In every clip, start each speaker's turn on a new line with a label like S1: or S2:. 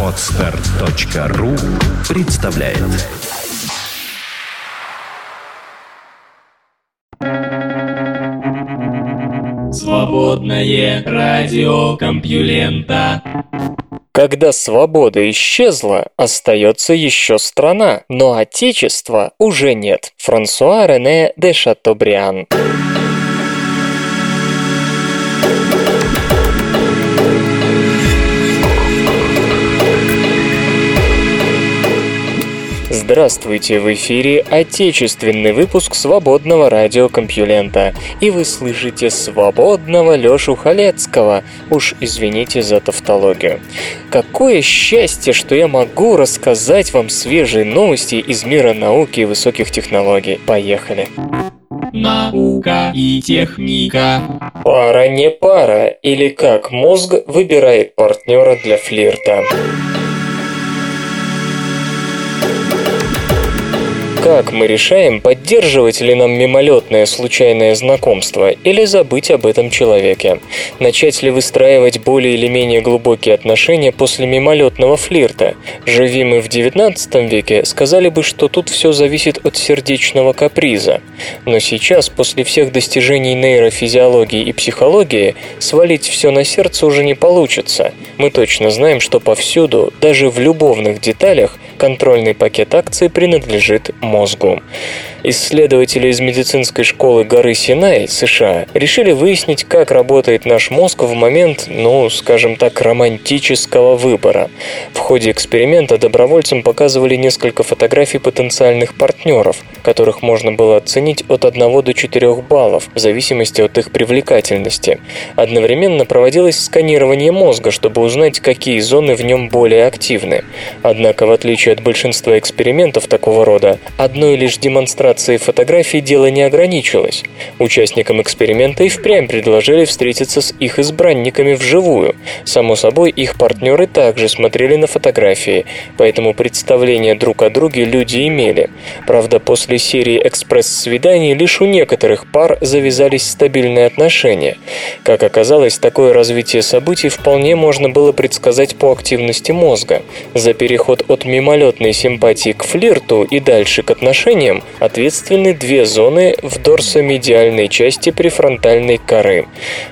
S1: Отстар.ру представляет
S2: Свободное радио Компьюлента
S3: Когда свобода исчезла, остается еще страна, но отечества уже нет. Франсуа Рене де Шатобриан. Здравствуйте, в эфире отечественный выпуск свободного радиокомпьюлента. И вы слышите свободного Лёшу Халецкого. Уж извините за тавтологию. Какое счастье, что я могу рассказать вам свежие новости из мира науки и высоких технологий. Поехали.
S2: Наука и техника.
S3: Пара не пара, или как мозг выбирает партнера для флирта. Как мы решаем, поддерживать ли нам мимолетное случайное знакомство или забыть об этом человеке? Начать ли выстраивать более или менее глубокие отношения после мимолетного флирта? Живи мы в XIX веке, сказали бы, что тут все зависит от сердечного каприза. Но сейчас, после всех достижений нейрофизиологии и психологии, свалить все на сердце уже не получится. Мы точно знаем, что повсюду, даже в любовных деталях, контрольный пакет акций принадлежит мозгу. Исследователи из медицинской школы горы Синай, США, решили выяснить, как работает наш мозг в момент, ну, скажем так, романтического выбора. В ходе эксперимента добровольцам показывали несколько фотографий потенциальных партнеров, которых можно было оценить от 1 до 4 баллов, в зависимости от их привлекательности. Одновременно проводилось сканирование мозга, чтобы узнать, какие зоны в нем более активны. Однако, в отличие от большинства экспериментов такого рода, одной лишь демонстрацией фотографий дело не ограничилось. Участникам эксперимента и впрямь предложили встретиться с их избранниками вживую. Само собой, их партнеры также смотрели на фотографии, поэтому представление друг о друге люди имели. Правда, после серии экспресс-свиданий лишь у некоторых пар завязались стабильные отношения. Как оказалось, такое развитие событий вполне можно было предсказать по активности мозга. За переход от мимолетной симпатии к флирту и дальше к отношениям ответственны две зоны в дорсомедиальной части префронтальной коры.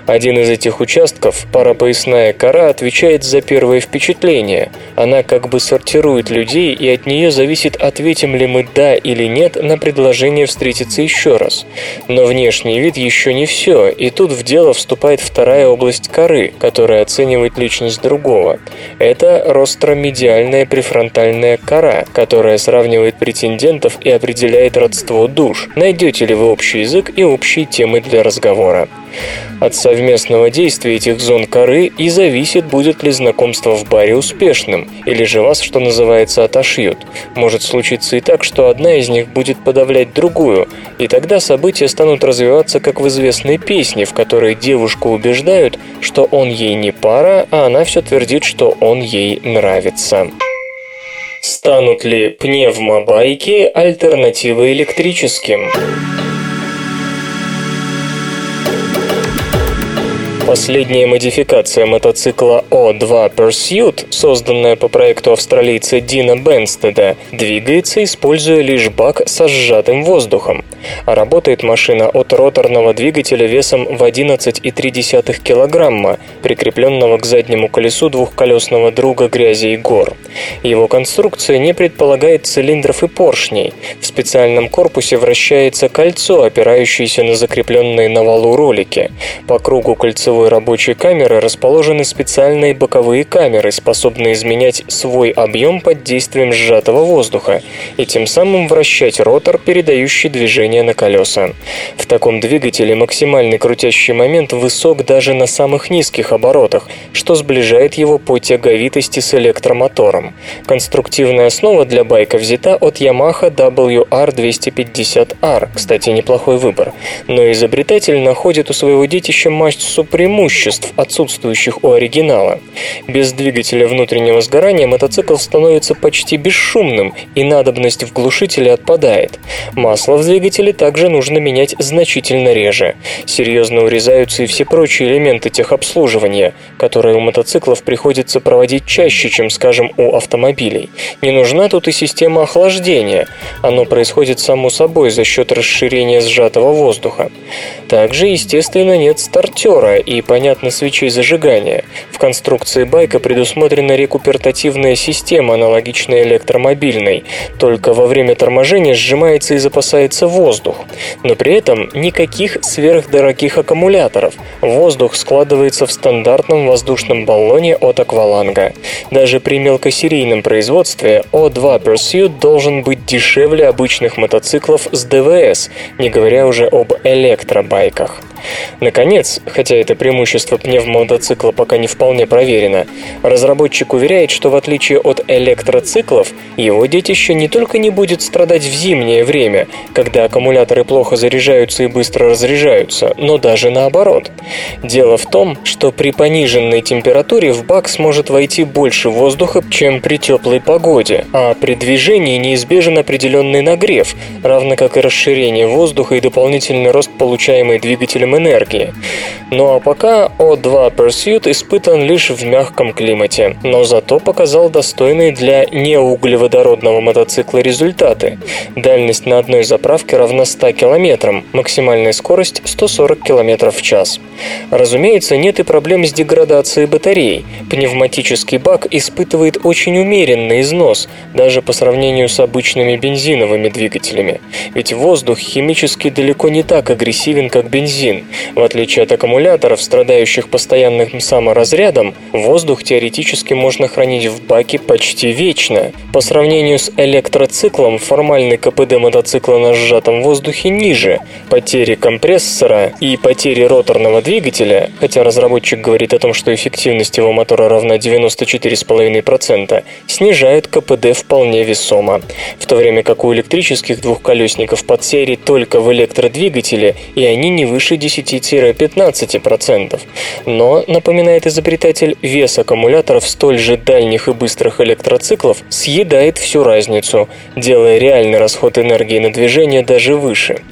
S3: Один из этих участков, парапоясная кора, отвечает за первое впечатление. Она как бы сортирует людей, и от нее зависит, ответим ли мы «да» или «нет» на предложение встретиться еще раз. Но внешний вид еще не все, и тут в дело вступает вторая область коры, которая оценивает личность другого. Это ростромедиальная префронтальная кора, которая сравнивает претендентов и определяет родство душ. Найдете ли вы общий язык и общие темы для разговора? От совместного действия этих зон коры и зависит, будет ли знакомство в баре успешным, или же вас, что называется, отошьют. Может случиться и так, что одна из них будет подавлять другую, и тогда события станут развиваться, как в известной песне, в которой девушку убеждают, что он ей не пара, а она все твердит, что он ей нравится. Станут ли пневмобайки альтернативой электрическим? Последняя модификация мотоцикла O2 Pursuit, созданная по проекту австралийца Дина Бенстеда, двигается, используя лишь бак со сжатым воздухом. А работает машина от роторного двигателя весом в 11,3 кг, прикрепленного к заднему колесу двухколесного друга грязи и гор. Его конструкция не предполагает цилиндров и поршней. В специальном корпусе вращается кольцо, опирающееся на закрепленные на валу ролики. По кругу кольцевой рабочей камеры расположены специальные боковые камеры, способные изменять свой объем под действием сжатого воздуха и тем самым вращать ротор, передающий движение на колеса. В таком двигателе максимальный крутящий момент высок даже на самых низких оборотах, что сближает его по тяговитости с электромотором. Конструктивная основа для байка взята от Yamaha WR250R, кстати, неплохой выбор. Но изобретатель находит у своего детища массу преимуществ, отсутствующих у оригинала. Без двигателя внутреннего сгорания мотоцикл становится почти бесшумным, и надобность в глушителе отпадает. Масло в двигателе также нужно менять значительно реже. Серьезно урезаются и все прочие элементы техобслуживания, которые у мотоциклов приходится проводить чаще, чем, скажем, у автомобилей. Не нужна тут и система охлаждения. Оно происходит само собой за счет расширения сжатого воздуха. Также, естественно, нет стартера и, понятно, свечей зажигания. В конструкции байка предусмотрена рекупертативная система, аналогичная электромобильной. Только во время торможения сжимается и запасается воздух. Но при этом никаких сверхдорогих аккумуляторов. Воздух складывается в стандартном воздушном баллоне от акваланга. Даже при мелкосерийном производстве O2 Pursuit должен быть дешевле обычных мотоциклов с ДВС, не говоря уже об электробайках. Наконец, хотя это преимущество пневмотоцикла пока не вполне проверено, разработчик уверяет, что в отличие от электроциклов, его детище не только не будет страдать в зимнее время, когда аккумуляторы плохо заряжаются и быстро разряжаются, но даже наоборот. Дело в том, что при пониженной температуре в бак сможет войти больше воздуха, чем при теплой погоде, а при движении неизбежен определенный нагрев, равно как и расширение воздуха и дополнительный рост получаемой двигателем энергии. Ну а пока O2 Pursuit испытан лишь в мягком климате, но зато показал достойные для неуглеводородного мотоцикла результаты. Дальность на одной заправке равна 100 км, максимальная скорость 140 км в час. Разумеется, нет и проблем с деградацией батарей. Пневматический бак испытывает очень умеренный износ, даже по сравнению с обычными бензиновыми двигателями. Ведь воздух химически далеко не так агрессивен, как бензин. В отличие от аккумуляторов, страдающих постоянным саморазрядом, воздух теоретически можно хранить в баке почти вечно. По сравнению с электроциклом, формальный КПД мотоцикла на сжатом воздухе ниже. Потери компрессора и потери роторного двигателя, хотя разработчик говорит о том, что эффективность его мотора равна 94,5%, снижают КПД вполне весомо. В то время как у электрических двухколесников потери только в электродвигателе, и они не выше 10-15%. Но, напоминает изобретатель, вес аккумуляторов столь же дальних и быстрых электроциклов съедает всю разницу, делая реальный расход энергии на движение даже выше.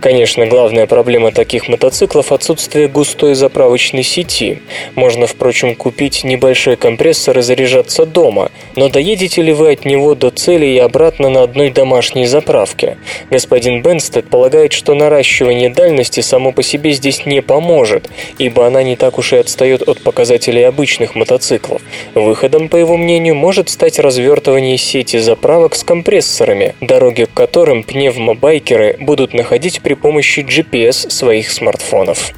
S3: Конечно, главная проблема таких мотоциклов – отсутствие густой заправочной сети. Можно, впрочем, купить небольшой компрессор и заряжаться дома, но доедете ли вы от него до цели и обратно на одной домашней заправке? Господин Бенстед полагает, что наращивание дальности само по себе здесь не поможет, ибо она не так уж и отстает от показателей обычных мотоциклов. Выходом, по его мнению, может стать развертывание сети заправок с компрессорами, дороги к которым пневмобайкеры будут находить при помощи GPS своих смартфонов.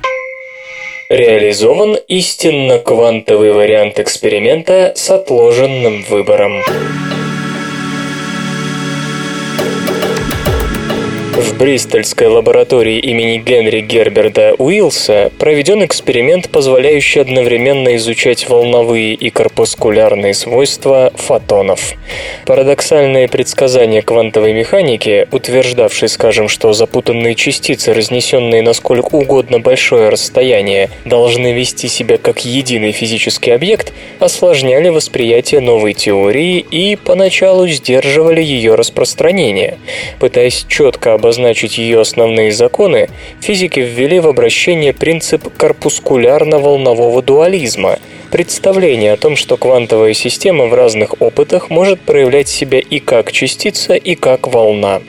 S3: Реализован истинно квантовый вариант эксперимента с отложенным выбором. В Бристольской лаборатории имени Генри Герберта Уилса проведен эксперимент, позволяющий одновременно изучать волновые и корпускулярные свойства фотонов. Парадоксальные предсказания квантовой механики, утверждавшие, скажем, что запутанные частицы, разнесенные на сколько угодно большое расстояние, должны вести себя как единый физический объект, осложняли восприятие новой теории и поначалу сдерживали ее распространение. Пытаясь четко обозначить обозначить ее основные законы, физики ввели в обращение принцип корпускулярно-волнового дуализма – представление о том, что квантовая система в разных опытах может проявлять себя и как частица, и как волна.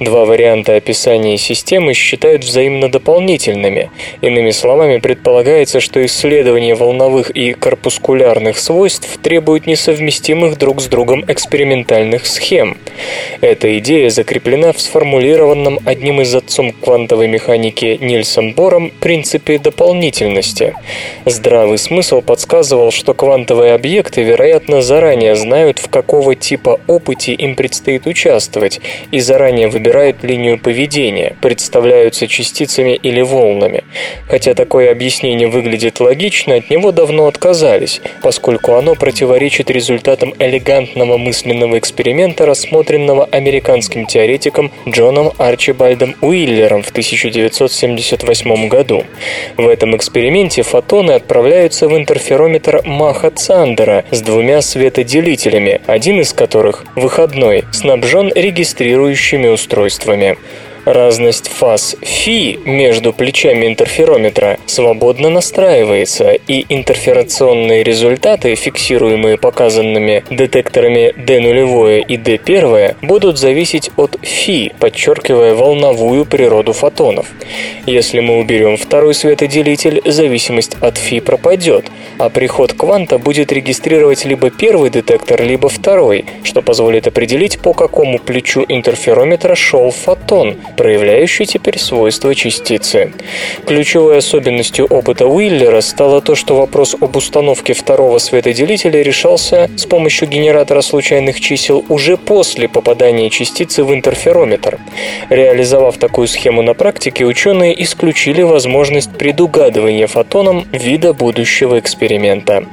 S3: Два варианта описания системы считают взаимно дополнительными. Иными словами, предполагается, что исследование волновых и корпускулярных свойств требует несовместимых друг с другом экспериментальных схем. Эта идея закреплена в сформулированном одним из отцом квантовой механики Нильсом Бором принципе дополнительности. Здравый смысл подсказывает, показывал, что квантовые объекты, вероятно, заранее знают, в какого типа опыте им предстоит участвовать, и заранее выбирают линию поведения, представляются частицами или волнами. Хотя такое объяснение выглядит логично, от него давно отказались, поскольку оно противоречит результатам элегантного мысленного эксперимента, рассмотренного американским теоретиком Джоном Арчибальдом Уиллером в 1978 году. В этом эксперименте фотоны отправляются в интерферометр Маха Цандера с двумя светоделителями, один из которых, выходной, снабжен регистрирующими устройствами. Разность фаз φ между плечами интерферометра свободно настраивается, и интерферационные результаты, фиксируемые показанными детекторами D0 и D1, будут зависеть от φ, подчеркивая волновую природу фотонов. Если мы уберем второй светоделитель, зависимость от φ пропадет, а приход кванта будет регистрировать либо первый детектор, либо второй, что позволит определить, по какому плечу интерферометра шел фотон, проявляющий теперь свойства частицы. Ключевой особенностью опыта Уиллера стало то, что вопрос об установке второго светоделителя решался с помощью генератора случайных чисел уже после попадания частицы в интерферометр. Реализовав такую схему на практике, ученые исключили возможность предугадывания фотоном вида будущего эксперимента.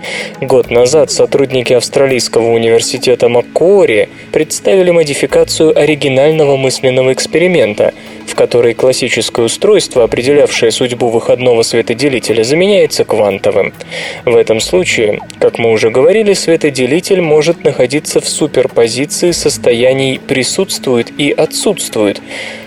S3: Год назад сотрудники австралийского университета Маккуори представили модификацию оригинального мысленного эксперимента, в которой классическое устройство, определявшее судьбу выходного светоделителя, заменяется квантовым. В этом случае, как мы уже говорили, светоделитель может находиться в суперпозиции состояний «присутствует» и «отсутствует»,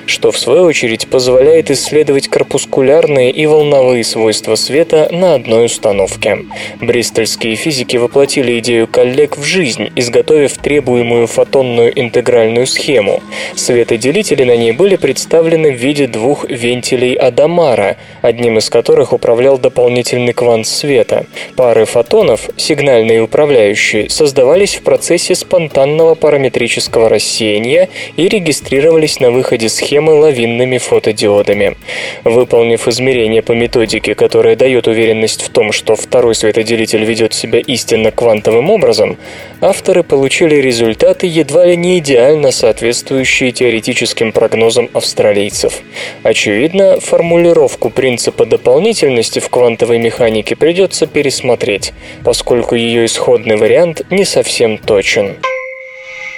S3: что в свою очередь позволяет исследовать корпускулярные и волновые свойства света на одной установке. Бристольские физики воплотили идею коллег в жизнь, изготовив требуемую фотонную интегральную схему. Светоделители на ней были представлены в виде двух вентилей Адамара, одним из которых управлял дополнительный квант света. Пары фотонов, сигнальные управляющие, создавались в процессе спонтанного параметрического рассеяния и регистрировались на выходе схемы схемы лавинными фотодиодами. Выполнив измерение по методике, которая дает уверенность в том, что второй светоделитель ведет себя истинно квантовым образом, авторы получили результаты, едва ли не идеально соответствующие теоретическим прогнозам австралийцев. Очевидно, формулировку принципа дополнительности в квантовой механике придется пересмотреть, поскольку ее исходный вариант не совсем точен.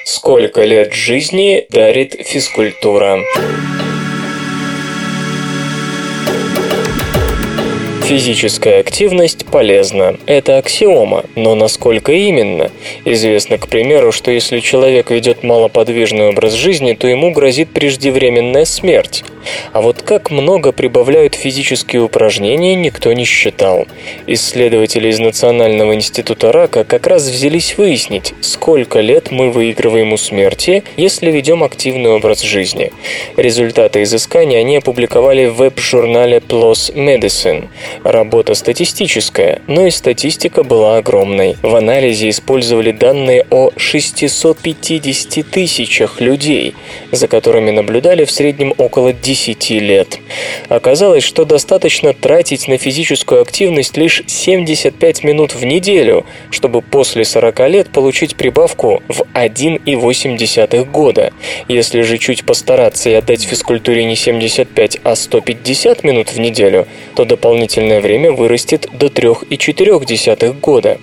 S3: Сколько лет жизни дарит физкультура? Физическая активность полезна. Это аксиома, но насколько именно? Известно, к примеру, что если человек ведет малоподвижный образ жизни, то ему грозит преждевременная смерть. А вот как много прибавляют физические упражнения, никто не считал. Исследователи из Национального института рака как раз взялись выяснить, сколько лет мы выигрываем у смерти, если ведем активный образ жизни. Результаты изыскания они опубликовали в веб-журнале PLOS Medicine. Работа статистическая, но и статистика была огромной. В анализе использовали данные о 650 тысячах людей, за которыми наблюдали в среднем около 10 лет. Оказалось, что достаточно тратить на физическую активность лишь 75 минут в неделю, чтобы после 40 лет получить прибавку в 1,8 года. Если же чуть постараться и отдать физкультуре не 75, а 150 минут в неделю, то дополнительно продолжительное время вырастет до 3,4 года.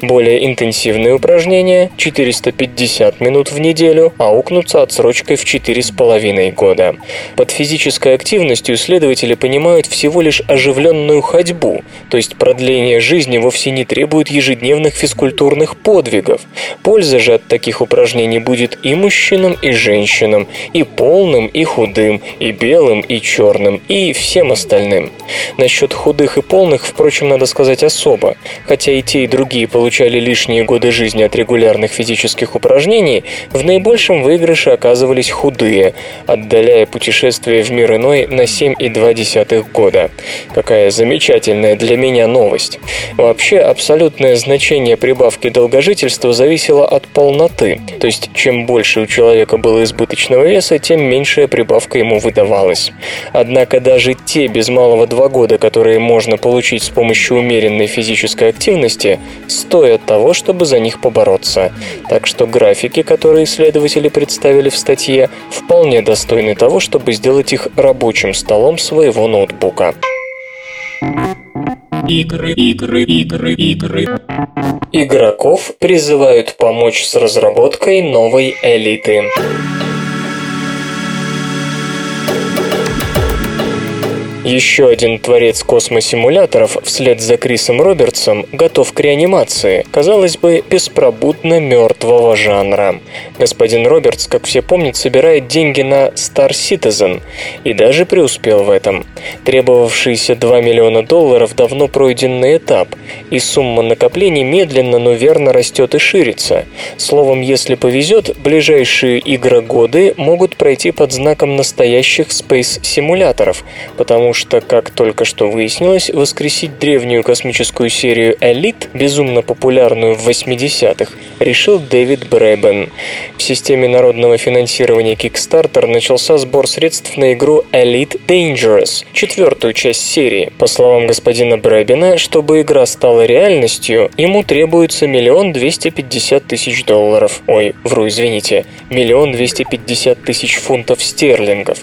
S3: Более интенсивные упражнения 450 минут в неделю аукнутся отсрочкой в 4,5 года. Под физической активностью исследователи понимают всего лишь оживленную ходьбу, то есть продление жизни вовсе не требует ежедневных физкультурных подвигов. Польза же от таких упражнений будет и мужчинам, и женщинам, и полным, и худым, и белым, и черным, и всем остальным. Насчет худых и полных, впрочем, надо сказать особо. Хотя и те, и другие получали лишние годы жизни от регулярных физических упражнений, в наибольшем выигрыше оказывались худые, отдаляя путешествие в мир иной на 7,2 года. Какая замечательная для меня новость. Вообще, абсолютное значение прибавки долгожительства зависело от полноты, то есть чем больше у человека было избыточного веса, тем меньшая прибавка ему выдавалась. Однако даже те без малого два года, которые можно получить с помощью умеренной физической активности, стоят того, чтобы за них побороться. Так что графики, которые исследователи представили в статье, вполне достойны того, чтобы сделать их рабочим столом своего ноутбука.
S2: Игры, игры, игры, игры.
S3: Игроков призывают помочь с разработкой новой элиты. Еще один творец космосимуляторов вслед за Крисом Робертсом готов к реанимации, казалось бы, беспробудно мертвого жанра. Господин Робертс, как все помнят, собирает деньги на Star Citizen и даже преуспел в этом. Требовавшиеся 2 миллиона долларов давно пройденный этап, и сумма накоплений медленно, но верно растет и ширится. Словом, если повезет, ближайшие игрогоды могут пройти под знаком настоящих спейс-симуляторов, потому что, как только что выяснилось, воскресить древнюю космическую серию Elite, безумно популярную в 80-х, решил Дэвид Брэбен. В системе народного финансирования Kickstarter начался сбор средств на игру Elite Dangerous, четвертую часть серии. По словам господина Брэбена, чтобы игра стала реальностью, ему требуется миллион двести пятьдесят тысяч долларов. Ой, вру, извините. Миллион двести пятьдесят тысяч фунтов стерлингов.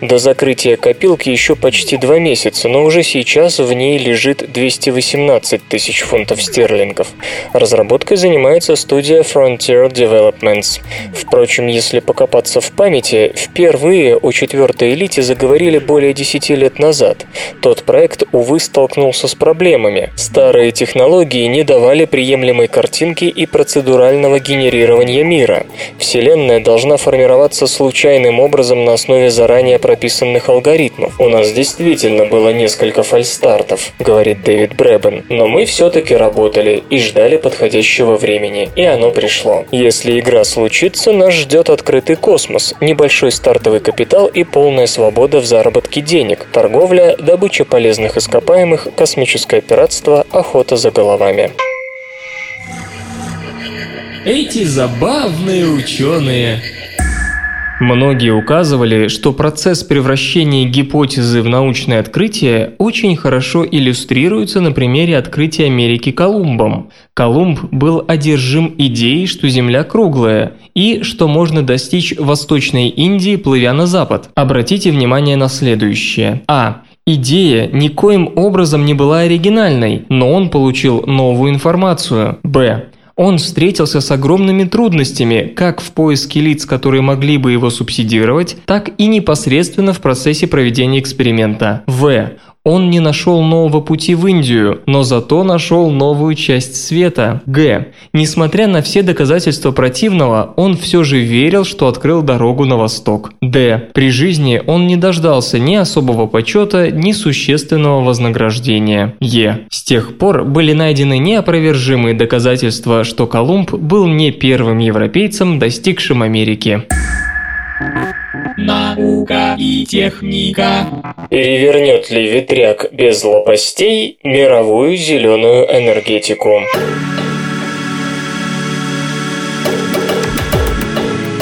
S3: До закрытия копилки еще почти два месяца, но уже сейчас в ней лежит 218 тысяч фунтов стерлингов. Разработкой занимается студия Frontier Developments. Впрочем, если покопаться в памяти, впервые о четвертой элите заговорили более 10 лет назад. Тот проект, увы, столкнулся с проблемами. Старые технологии не давали приемлемой картинки и процедурального генерирования мира. Вселенная должна формироваться случайным образом на основе заранее прописанных алгоритмов. У нас действительно было несколько фальстартов, говорит Дэвид Брэбен, но мы все-таки работали и ждали подходящего времени, и оно пришло. Если игра случится, нас ждет открытый космос, небольшой стартовый капитал и полная свобода в заработке денег, торговля, добыча полезных ископаемых, космическое пиратство, охота за головами.
S2: Эти забавные ученые.
S4: Многие указывали, что процесс превращения гипотезы в научное открытие очень хорошо иллюстрируется на примере открытия Америки Колумбом. Колумб был одержим идеей, что Земля круглая, и что можно достичь Восточной Индии, плывя на запад. Обратите внимание на следующее. А. Идея никоим образом не была оригинальной, но он получил новую информацию. Б. Он встретился с огромными трудностями как в поиске лиц, которые могли бы его субсидировать, так и непосредственно в процессе проведения эксперимента. В. Он не нашел нового пути в Индию, но зато нашел новую часть света. Г. Несмотря на все доказательства противного, он все же верил, что открыл дорогу на восток. Д. При жизни он не дождался ни особого почета, ни существенного вознаграждения. Е. С тех пор были найдены неопровержимые доказательства, что Колумб был не первым европейцем, достигшим Америки.
S2: Наука и техника.
S3: Перевернет ли ветряк без лопастей мировую зеленую энергетику?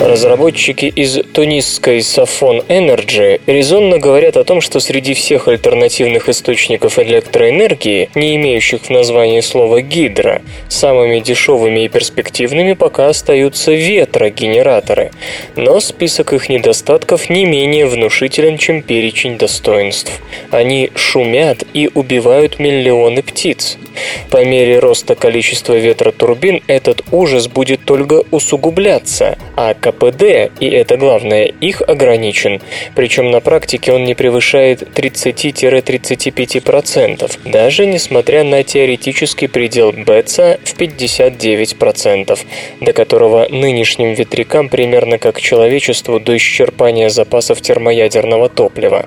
S3: Разработчики из тунисской Safon Energy резонно говорят о том, что среди всех альтернативных источников электроэнергии, не имеющих в названии слова «гидро», самыми дешевыми и перспективными пока остаются ветрогенераторы. Но список их недостатков не менее внушителен, чем перечень достоинств. Они шумят и убивают миллионы птиц. По мере роста количества ветротурбин этот ужас будет только усугубляться, а КПД, и это главное, их ограничен, причем на практике он не превышает 30-35%, даже несмотря на теоретический предел Бетса в 59%, до которого нынешним ветрякам примерно как человечеству до исчерпания запасов термоядерного топлива.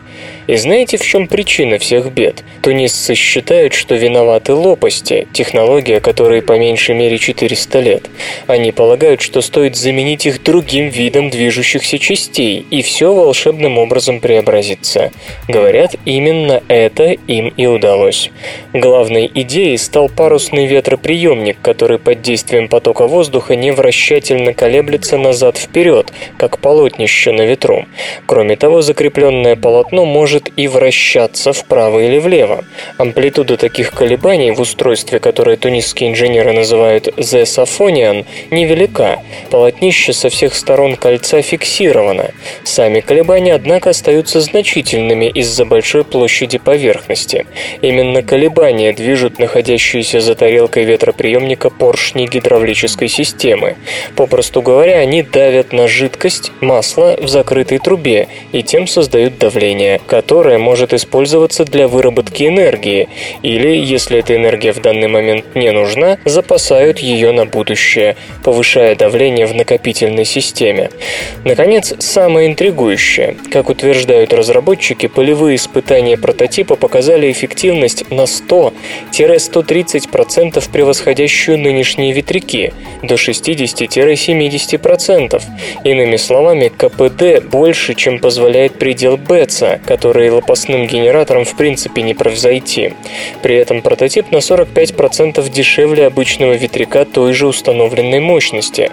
S3: И знаете, в чем причина всех бед? Тунисцы считают, что виноваты лопасти, технология которой по меньшей мере 400 лет. Они полагают, что стоит заменить их другим видом движущихся частей, и все волшебным образом преобразится. Говорят, именно это им и удалось. Главной идеей стал парусный ветроприемник, который под действием потока воздуха невращательно колеблется назад-вперед, как полотнище на ветру. Кроме того, закрепленное полотно может и вращаться вправо или влево. Амплитуда таких колебаний в устройстве, которое тунисские инженеры называют «the Safonian», невелика. Полотнище со всех сторон кольца фиксировано. Сами колебания, однако, остаются значительными из-за большой площади поверхности. Именно колебания движут находящиеся за тарелкой ветроприемника поршни гидравлической системы. Попросту говоря, они давят на жидкость, масло в закрытой трубе и тем создают давление, которое которая может использоваться для выработки энергии, или, если эта энергия в данный момент не нужна, запасают ее на будущее, повышая давление в накопительной системе. Наконец, самое интригующее. Как утверждают разработчики, полевые испытания прототипа показали эффективность на 100-130% превосходящую нынешние ветряки, до 60-70%. Иными словами, КПД больше, чем позволяет предел Бетса, который лопастным генератором в принципе не превзойти. При этом прототип на 45% дешевле обычного ветряка той же установленной мощности.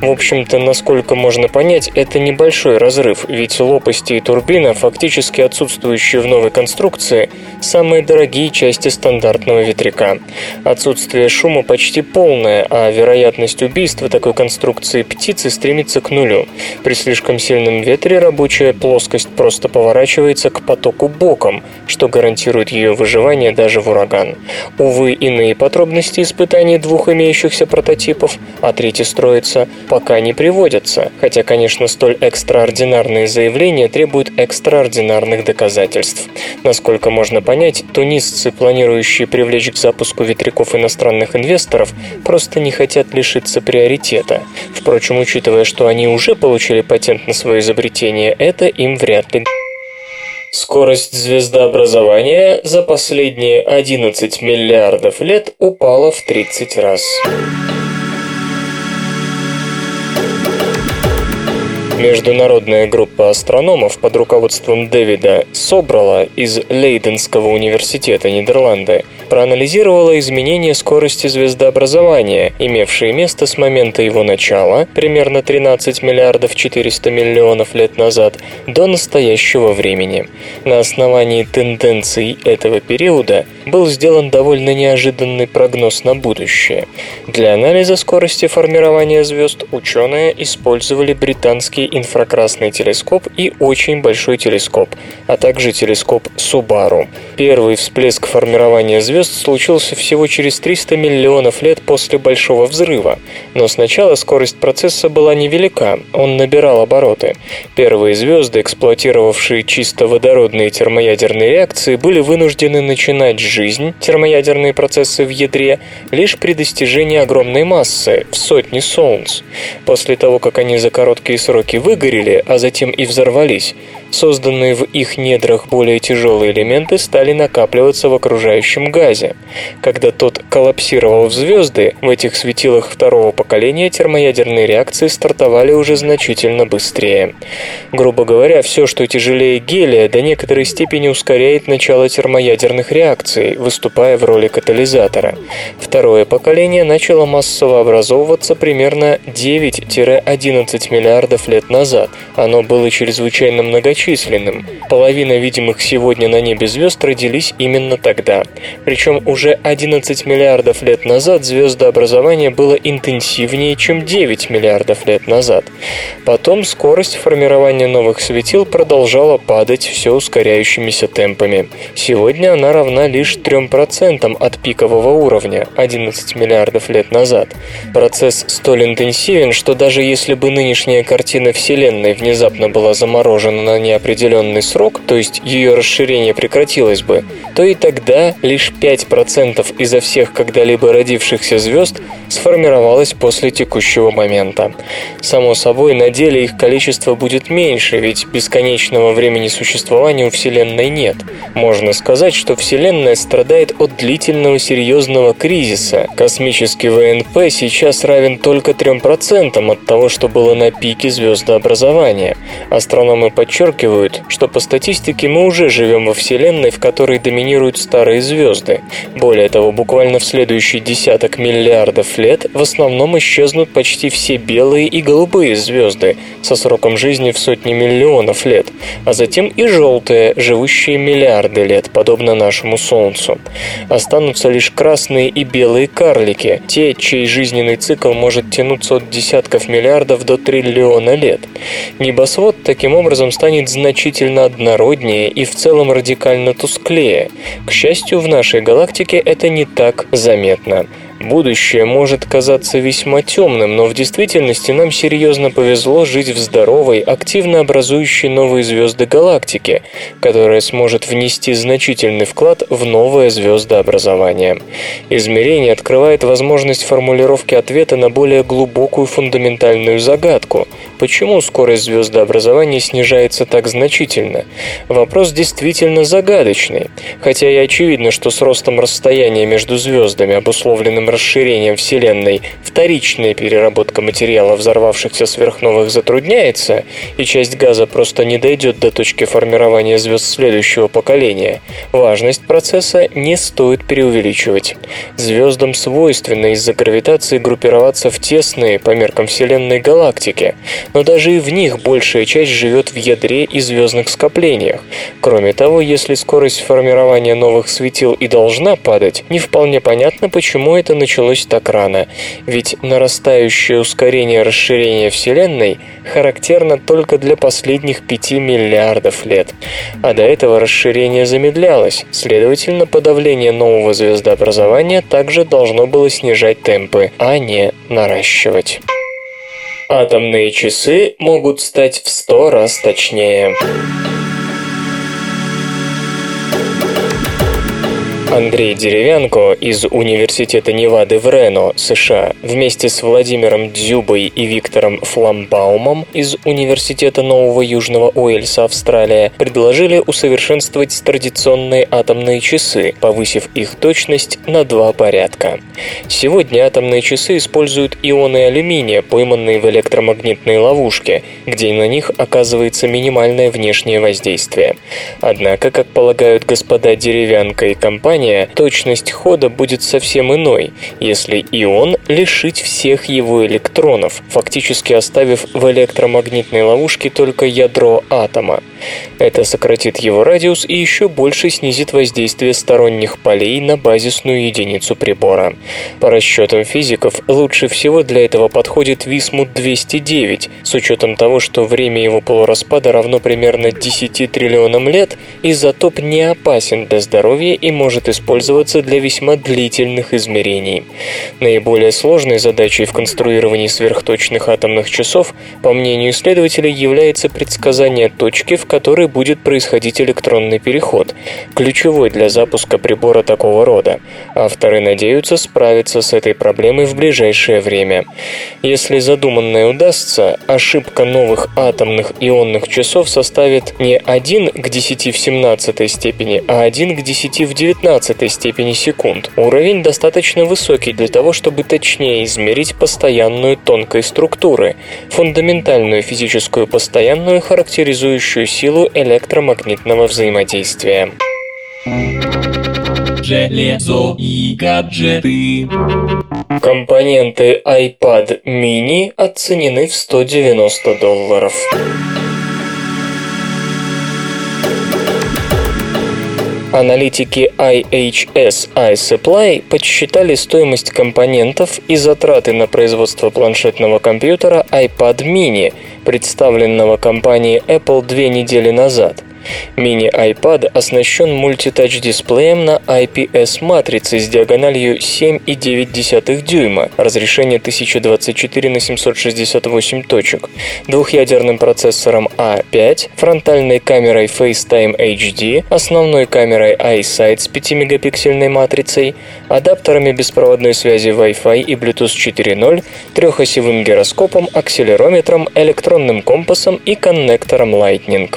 S3: В общем-то, насколько можно понять, это небольшой разрыв, ведь лопасти и турбина, фактически отсутствующие в новой конструкции, самые дорогие части стандартного ветряка. Отсутствие шума почти полное, а вероятность убийства такой конструкции птицы стремится к нулю. При слишком сильном ветре рабочая плоскость просто поворачивается к потоку боком, что гарантирует ее выживание даже в ураган. Увы, иные подробности испытаний двух имеющихся прототипов, а третий строится, пока не приводятся, хотя, конечно, столь экстраординарные заявления требуют экстраординарных доказательств. Насколько можно понять, тунисцы, планирующие привлечь к запуску ветряков иностранных инвесторов, просто не хотят лишиться приоритета. Впрочем, учитывая, что они уже получили патент на свое изобретение, это им вряд ли Скорость звездообразования за последние 11 миллиардов лет упала в 30 раз. Международная группа астрономов под руководством Дэвида Собрала из Лейденского университета Нидерланды проанализировала изменения скорости звездообразования, имевшие место с момента его начала, примерно 13 миллиардов 400 миллионов лет назад, до настоящего времени. На основании тенденций этого периода был сделан довольно неожиданный прогноз на будущее. Для анализа скорости формирования звезд ученые использовали британский инфракрасный телескоп и очень большой телескоп, а также телескоп Субару. Первый всплеск формирования звезд случился всего через 300 миллионов лет после Большого взрыва, но сначала скорость процесса была невелика, он набирал обороты. Первые звезды, эксплуатировавшие чисто водородные термоядерные реакции, были вынуждены начинать жизнь, термоядерные процессы в ядре, лишь при достижении огромной массы, в сотни Солнц. После того, как они за короткие сроки выгорели, а затем и взорвались, созданные в их недрах более тяжелые элементы стали накапливаться в окружающем газе. Когда тот коллапсировал в звезды, в этих светилах второго поколения термоядерные реакции стартовали уже значительно быстрее. Грубо говоря, все, что тяжелее гелия, до некоторой степени ускоряет начало термоядерных реакций, выступая в роли катализатора. Второе поколение начало массово образовываться примерно 9-11 миллиардов лет назад. Оно было чрезвычайно многочисленным. Половина видимых сегодня на небе звезд родились именно тогда. Причем уже 11 миллиардов лет назад звездообразование было интенсивнее, чем 9 миллиардов лет назад. Потом скорость формирования новых светил продолжала падать все ускоряющимися темпами. Сегодня она равна лишь 3% от пикового уровня 11 миллиардов лет назад. Процесс столь интенсивен, что даже если бы нынешняя картина Вселенной внезапно была заморожена на неопределенный срок, то есть ее расширение прекратилось бы, то и тогда лишь 5% изо всех когда-либо родившихся звезд сформировалось после текущего момента. Само собой, на деле их количество будет меньше, ведь бесконечного времени существования у Вселенной нет. Можно сказать, что Вселенная страдает от длительного серьезного кризиса. Космический ВНП сейчас равен только 3% от того, что было на пике звездообразования. Астрономы подчеркивают, что по статистике мы уже живем во Вселенной, в которой доминируют старые звезды. Более того, буквально в следующий десяток миллиардов лет в основном исчезнут почти все белые и голубые звезды со сроком жизни в сотни миллионов лет, а затем и желтые, живущие миллиарды лет, подобно нашему Солнцу. Останутся лишь красные и белые карлики, те, чей жизненный цикл может тянуться от десятков миллиардов до триллиона лет. Небосвод таким образом станет значительно однороднее и в целом радикально тусклее. К счастью, в нашей галактике это не так заметно. Будущее может казаться весьма темным, но в действительности нам серьезно повезло жить в здоровой, активно образующей новые звезды галактики, которая сможет внести значительный вклад в новое звездообразование. Измерение открывает возможность формулировки ответа на более глубокую фундаментальную загадку – почему скорость звездообразования снижается так значительно? Вопрос действительно загадочный, хотя и очевидно, что с ростом расстояния между звездами, обусловленным расширением Вселенной, вторичная переработка материала взорвавшихся сверхновых затрудняется, и часть газа просто не дойдет до точки формирования звезд следующего поколения, важность процесса не стоит преувеличивать. Звездам свойственно из-за гравитации группироваться в тесные, по меркам Вселенной, галактики, но даже и в них большая часть живет в ядре и звездных скоплениях. Кроме того, если скорость формирования новых светил и должна падать, не вполне понятно, почему это началось так рано. Ведь нарастающее ускорение расширения Вселенной характерно только для последних 5 миллиардов лет. А до этого расширение замедлялось, следовательно, подавление нового звездообразования также должно было снижать темпы, а не наращивать. Атомные часы могут стать в сто раз точнее. Андрей Деревянко из Университета Невады в Рено, США, вместе с Владимиром Дзюбой и Виктором Фламбаумом из Университета Нового Южного Уэльса, Австралия, предложили усовершенствовать традиционные атомные часы, повысив их точность на два порядка. Сегодня атомные часы используют ионы алюминия, пойманные в электромагнитной ловушке, где на них оказывается минимальное внешнее воздействие. Однако, как полагают господа Деревянко и компания, внимания, точность хода будет совсем иной, если ион лишить всех его электронов, фактически оставив в электромагнитной ловушке только ядро атома. Это сократит его радиус и еще больше снизит воздействие сторонних полей на базисную единицу прибора. По расчетам физиков, лучше всего для этого подходит Висмут-209, с учетом того, что время его полураспада равно примерно 10 триллионам лет, изотоп не опасен для здоровья и может использоваться для весьма длительных измерений. Наиболее сложной задачей в конструировании сверхточных атомных часов, по мнению исследователей, является предсказание точки, в которой будет происходить электронный переход, ключевой для запуска прибора такого рода. Авторы надеются справиться с этой проблемой в ближайшее время. Если задуманное удастся, ошибка новых атомных ионных часов составит не 1 к 10 в 17 степени, а 1 к 10 в 19 степени секунд. Уровень достаточно высокий для того, чтобы точнее измерить постоянную тонкой структуры, фундаментальную физическую постоянную, характеризующую силу электромагнитного взаимодействия.
S2: Железо и гаджеты.
S3: Компоненты iPad mini оценены в 190 долларов. Аналитики IHS iSupply подсчитали стоимость компонентов и затраты на производство планшетного компьютера iPad mini, представленного компанией Apple две недели назад – Мини-iPad оснащен мультитач-дисплеем на IPS-матрице с диагональю 7,9 дюйма, разрешение 1024 на 768 точек, двухъядерным процессором A5, а фронтальной камерой FaceTime HD, основной камерой iSight с 5-мегапиксельной матрицей, адаптерами беспроводной связи Wi-Fi и Bluetooth 4.0, трехосевым гироскопом, акселерометром, электронным компасом и коннектором Lightning.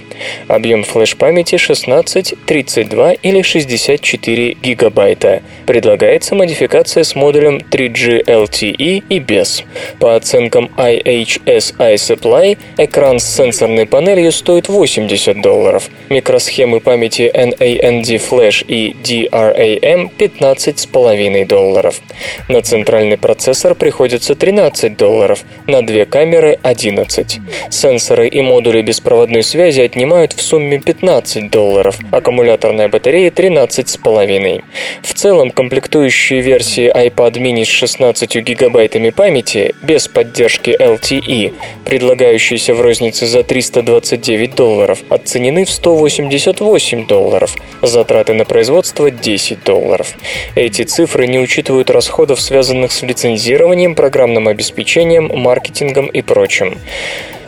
S3: Объем флеш флеш-памяти 16, 32 или 64 гигабайта. Предлагается модификация с модулем 3G LTE и без. По оценкам IHS iSupply, экран с сенсорной панелью стоит 80 долларов, микросхемы памяти NAND Flash и DRAM 15,5 долларов. На центральный процессор приходится 13 долларов, на две камеры 11. Сенсоры и модули беспроводной связи отнимают в сумме 15 долларов, аккумуляторная батарея 13,5. В целом, комплектующие версии iPad mini с 16 гигабайтами памяти без поддержки LTE, предлагающиеся в рознице за 329 долларов, оценены в 188 долларов, затраты на производство 10 долларов. Эти цифры не учитывают расходов, связанных с лицензированием, программным обеспечением, маркетингом и прочим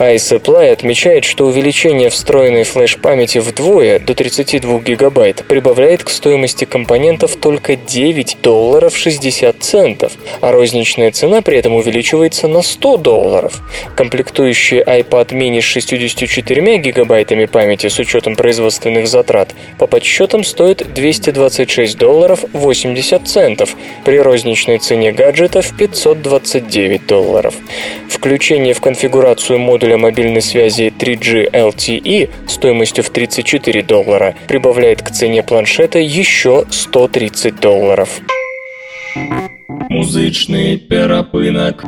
S3: iSupply отмечает, что увеличение встроенной флеш-памяти вдвое до 32 гигабайт прибавляет к стоимости компонентов только 9 долларов 60 центов, а розничная цена при этом увеличивается на 100 долларов. Комплектующий iPad mini с 64 гигабайтами памяти с учетом производственных затрат по подсчетам стоит 226 долларов 80 центов при розничной цене гаджета в 529 долларов. Включение в конфигурацию модуля мобильной связи 3G LTE стоимостью в 34 доллара прибавляет к цене планшета еще 130 долларов.
S2: Музычный перапынок.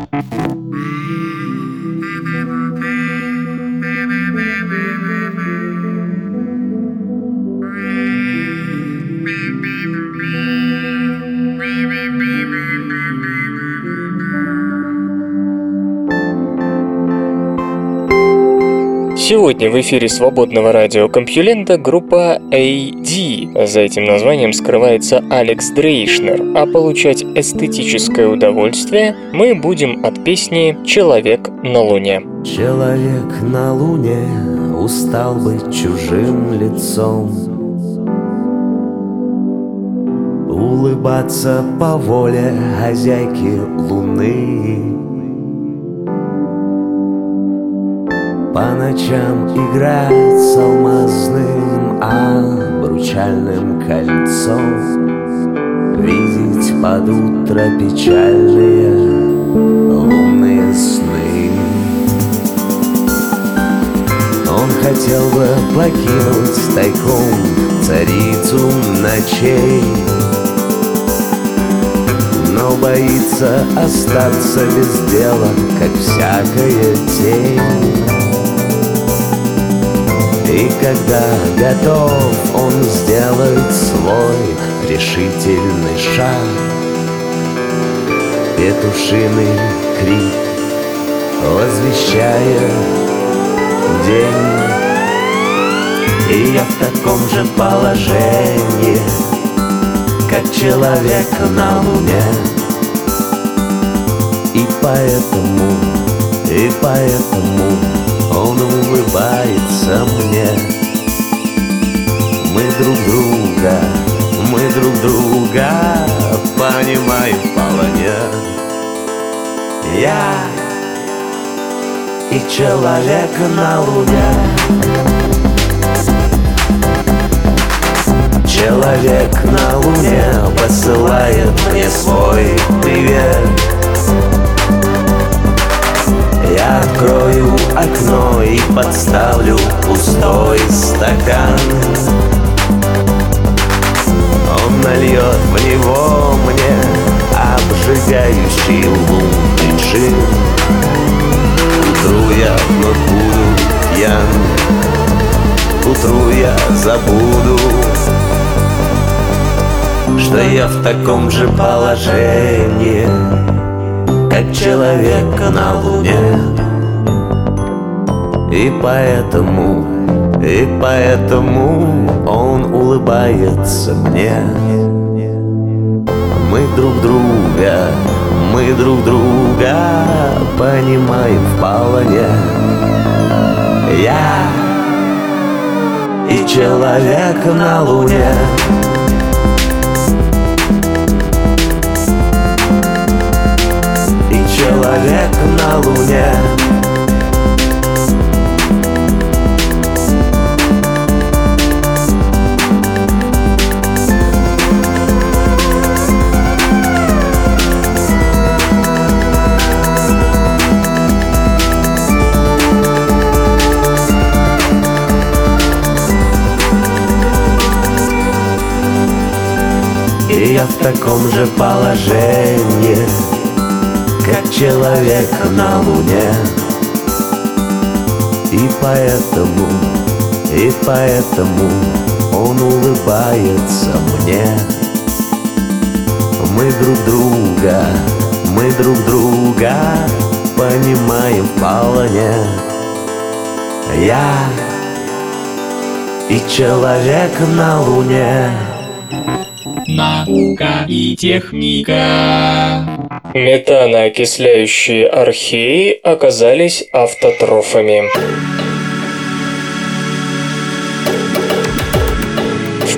S3: Сегодня в эфире свободного радиокомпьюлента группа AD. За этим названием скрывается Алекс Дрейшнер, а получать эстетическое удовольствие мы будем от песни «Человек на Луне».
S5: Человек на Луне устал быть чужим лицом Улыбаться по воле хозяйки Луны По ночам играть с алмазным обручальным кольцом Видеть под утро печальные лунные сны Он хотел бы покинуть тайком царицу ночей но боится остаться без дела, как всякая тень. И когда готов он сделать свой решительный шаг. Петушиный крик возвещая день. И я в таком же положении, как человек на луне. И поэтому, и поэтому он улыбается мне. Мы друг друга, мы друг друга Понимаем вполне. Я и человек на луне. Человек на луне посылает мне свой привет я открою окно и подставлю пустой стакан. Он нальет в него мне обжигающий лунный джин. Утру я вновь буду пьян Утру я забуду Что я в таком же положении как человек на луне. И поэтому, и поэтому он улыбается мне. Мы друг друга, мы друг друга понимаем вполне. Я и человек на луне человек на луне. И я в таком же положении человек на луне. И поэтому, И поэтому он улыбается мне. Мы друг друга, мы друг друга Понимаем вполне. Я и человек на луне.
S2: Наука и техника.
S3: Метаноокисляющие археи оказались автотрофами.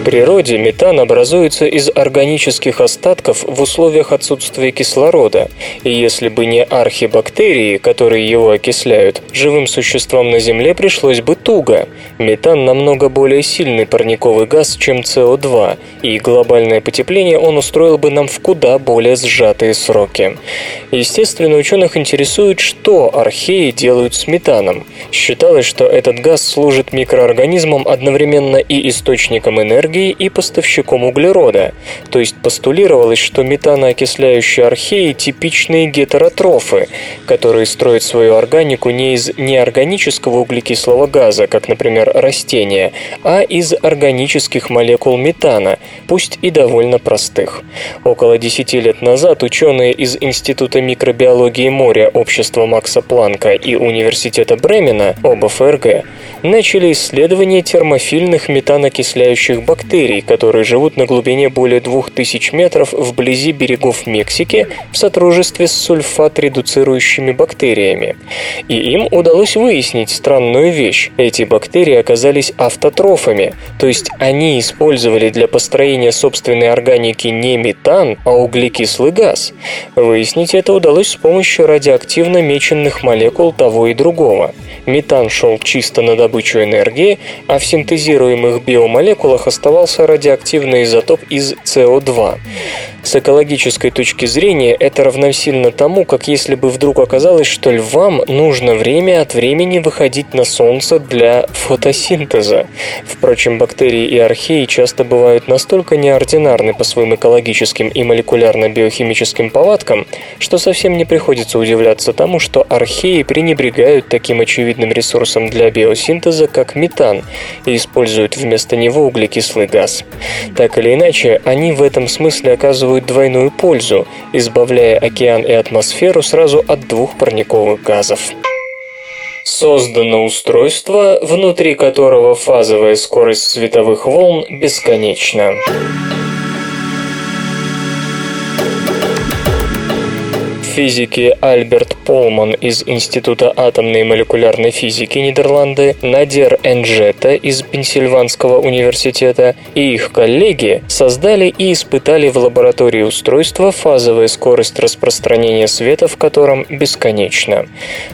S3: Природе метан образуется из органических остатков в условиях отсутствия кислорода, и если бы не архибактерии, которые его окисляют, живым существам на Земле пришлось бы туго. Метан намного более сильный парниковый газ, чем СО2, и глобальное потепление он устроил бы нам в куда более сжатые сроки. Естественно, ученых интересует, что археи делают с метаном. Считалось, что этот газ служит микроорганизмам одновременно и источником энергии, энергии и поставщиком углерода, то есть постулировалось, что метаноокисляющие археи – типичные гетеротрофы, которые строят свою органику не из неорганического углекислого газа, как, например, растения, а из органических молекул метана, пусть и довольно простых. Около 10 лет назад ученые из Института микробиологии моря Общества Макса Планка и Университета Бремена, оба ФРГ, начали исследование термофильных метанокисляющих бактерий которые живут на глубине более 2000 метров вблизи берегов Мексики в сотрудничестве с сульфат-редуцирующими бактериями. И им удалось выяснить странную вещь. Эти бактерии оказались автотрофами, то есть они использовали для построения собственной органики не метан, а углекислый газ. Выяснить это удалось с помощью радиоактивно меченных молекул того и другого. Метан шел чисто на добычу энергии, а в синтезируемых биомолекулах оставался радиоактивный изотоп из СО2. С экологической точки зрения это равносильно тому, как если бы вдруг оказалось, что львам нужно время от времени выходить на солнце для фотосинтеза. Впрочем, бактерии и археи часто бывают настолько неординарны по своим экологическим и молекулярно-биохимическим повадкам, что совсем не приходится удивляться тому, что археи пренебрегают таким очевидным ресурсом для биосинтеза, как метан, и используют вместо него углекислый газ. Так или иначе, они в этом смысле оказывают двойную пользу, избавляя океан и атмосферу сразу от двух парниковых газов. Создано устройство, внутри которого фазовая скорость световых волн бесконечна. Физики Альберт Полман из Института атомной и молекулярной физики Нидерланды, Надер Энджета из Пенсильванского университета и их коллеги создали и испытали в лаборатории устройство, фазовая скорость распространения света в котором бесконечна.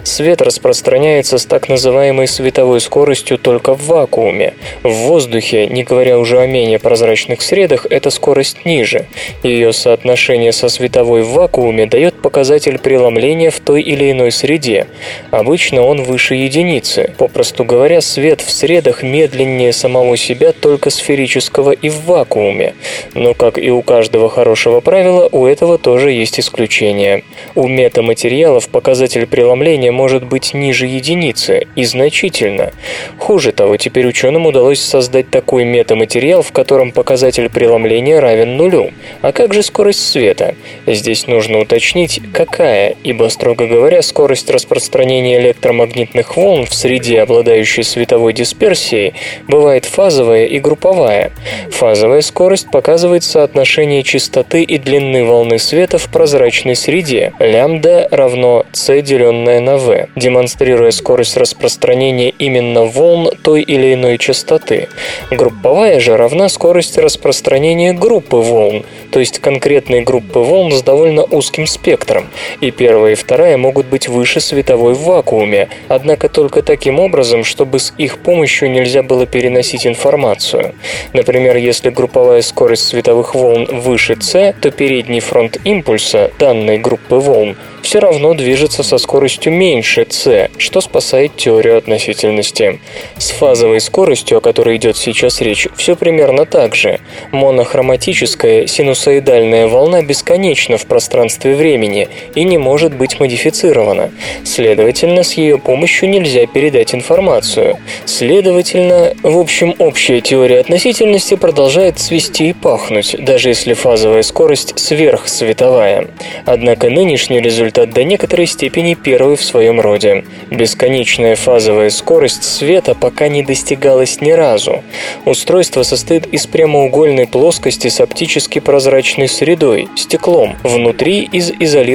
S3: Свет распространяется с так называемой световой скоростью только в вакууме. В воздухе, не говоря уже о менее прозрачных средах, эта скорость ниже. Ее соотношение со световой в вакууме дает показатель показатель преломления в той или иной среде. Обычно он выше единицы. Попросту говоря, свет в средах медленнее самого себя только сферического и в вакууме. Но, как и у каждого хорошего правила, у этого тоже есть исключение. У метаматериалов показатель преломления может быть ниже единицы, и значительно. Хуже того, теперь ученым удалось создать такой метаматериал, в котором показатель преломления равен нулю. А как же скорость света? Здесь нужно уточнить, какая, ибо, строго говоря, скорость распространения электромагнитных волн в среде, обладающей световой дисперсией, бывает фазовая и групповая. Фазовая скорость показывает соотношение частоты и длины волны света в прозрачной среде, лямбда равно c деленное на v, демонстрируя скорость распространения именно волн той или иной частоты. Групповая же равна скорости распространения группы волн, то есть конкретной группы волн с довольно узким спектром, и первая и вторая могут быть выше световой в вакууме, однако только таким образом, чтобы с их помощью нельзя было переносить информацию. Например, если групповая скорость световых волн выше c, то передний фронт импульса данной группы волн все равно движется со скоростью меньше c, что спасает теорию относительности. С фазовой скоростью, о которой идет сейчас речь, все примерно так же. Монохроматическая синусоидальная волна бесконечна в пространстве времени, и не может быть модифицирована. Следовательно, с ее помощью нельзя передать информацию. Следовательно, в общем, общая теория относительности продолжает свести и пахнуть, даже если фазовая скорость сверхсветовая. Однако нынешний результат до некоторой степени первый в своем роде. Бесконечная фазовая скорость света пока не достигалась ни разу. Устройство состоит из прямоугольной плоскости с оптически прозрачной средой, стеклом, внутри из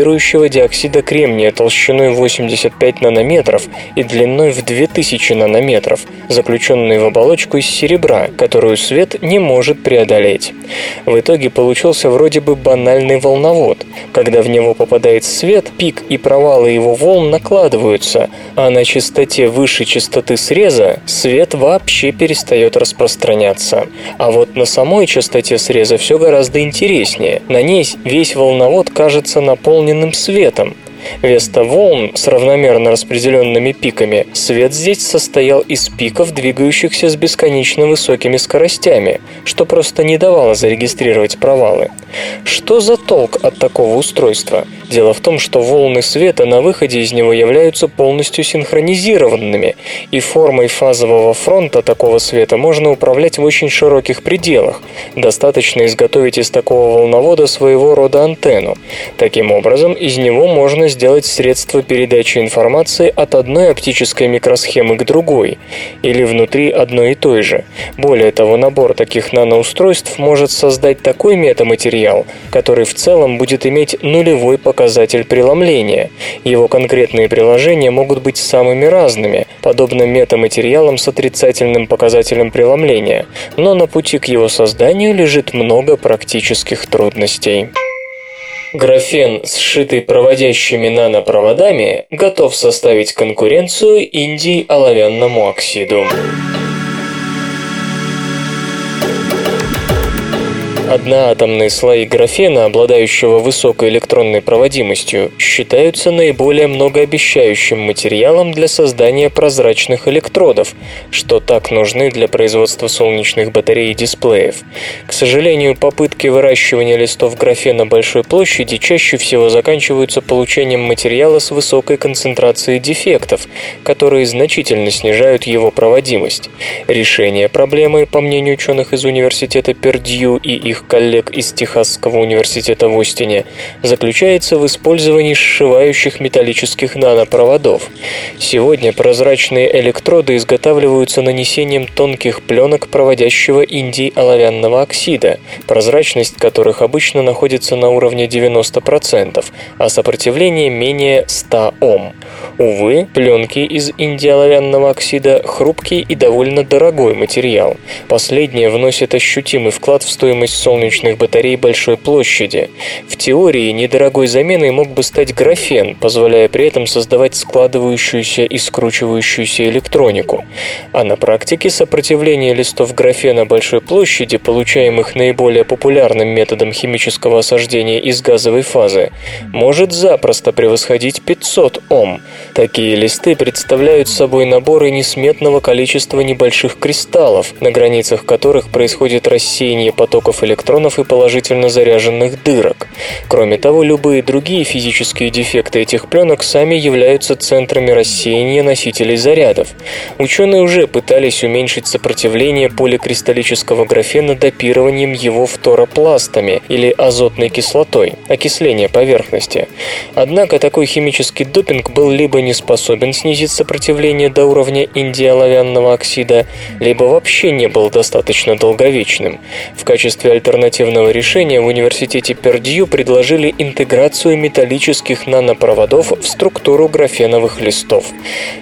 S3: изолирующего диоксида кремния толщиной 85 нанометров и длиной в 2000 нанометров, заключенной в оболочку из серебра, которую свет не может преодолеть. В итоге получился вроде бы банальный волновод. Когда в него попадает свет, пик и провалы его волн накладываются, а на частоте выше частоты среза свет вообще перестает распространяться. А вот на самой частоте среза все гораздо интереснее. На ней весь волновод кажется наполненным светом, Вместо волн с равномерно распределенными пиками, свет здесь состоял из пиков, двигающихся с бесконечно высокими скоростями, что просто не давало зарегистрировать провалы. Что за толк от такого устройства? Дело в том, что волны света на выходе из него являются полностью синхронизированными, и формой фазового фронта такого света можно управлять в очень широких пределах. Достаточно изготовить из такого волновода своего рода антенну. Таким образом, из него можно сделать средство передачи информации от одной оптической микросхемы к другой, или внутри одной и той же. Более того, набор таких наноустройств может создать такой метаматериал, который в целом будет иметь нулевой показатель преломления. Его конкретные приложения могут быть самыми разными, подобно метаматериалам с отрицательным показателем преломления, но на пути к его созданию лежит много практических трудностей. Графен, сшитый проводящими нанопроводами, готов составить конкуренцию Индии оловянному оксиду. Одноатомные слои графена, обладающего высокой электронной проводимостью, считаются наиболее многообещающим материалом для создания прозрачных электродов, что так нужны для производства солнечных батарей и дисплеев. К сожалению, попытки выращивания листов графена большой площади чаще всего заканчиваются получением материала с высокой концентрацией дефектов, которые значительно снижают его проводимость. Решение проблемы, по мнению ученых из университета Пердью и их своих коллег из Техасского университета в Остине заключается в использовании сшивающих металлических нанопроводов. Сегодня прозрачные электроды изготавливаются нанесением тонких пленок проводящего индий оловянного оксида, прозрачность которых обычно находится на уровне 90%, а сопротивление менее 100 Ом. Увы, пленки из индиоловянного оксида – хрупкий и довольно дорогой материал. Последнее вносит ощутимый вклад в стоимость солнечных батарей большой площади. В теории недорогой заменой мог бы стать графен, позволяя при этом создавать складывающуюся и скручивающуюся электронику. А на практике сопротивление листов графена большой площади, получаемых наиболее популярным методом химического осаждения из газовой фазы, может запросто превосходить 500 Ом. Такие листы представляют собой наборы несметного количества небольших кристаллов, на границах которых происходит рассеяние потоков электронов и положительно заряженных дырок. Кроме того, любые другие физические дефекты этих пленок сами являются центрами рассеяния носителей зарядов. Ученые уже пытались уменьшить сопротивление поликристаллического графена допированием его фторопластами или азотной кислотой, окисление поверхности. Однако такой химический допинг был либо не способен снизить сопротивление до уровня индиоловянного оксида, либо вообще не был достаточно долговечным. В качестве альтернативного решения в университете Пердью предложили интеграцию металлических нанопроводов в структуру графеновых листов.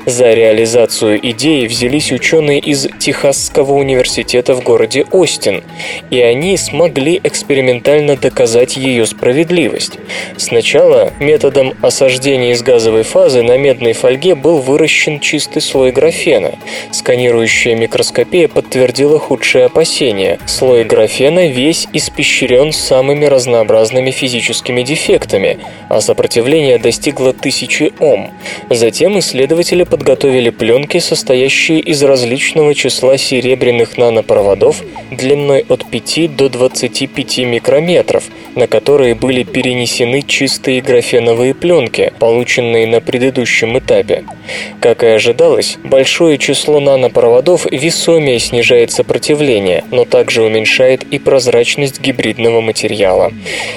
S3: За реализацию идеи взялись ученые из Техасского университета в городе Остин, и они смогли экспериментально доказать ее справедливость. Сначала методом осаждения из газовой фазы на медной фольге был выращен чистый слой графена. Сканирующая микроскопия подтвердила худшие опасения. Слой графена весь испещрен самыми разнообразными физическими дефектами, а сопротивление достигло тысячи Ом. Затем исследователи подготовили пленки, состоящие из различного числа серебряных нанопроводов длиной от 5 до 25 микрометров, на которые были перенесены чистые графеновые пленки, полученные на предыдущем этапе. Как и ожидалось, большое число нанопроводов весомее снижает сопротивление, но также уменьшает и прозрачность гибридного материала.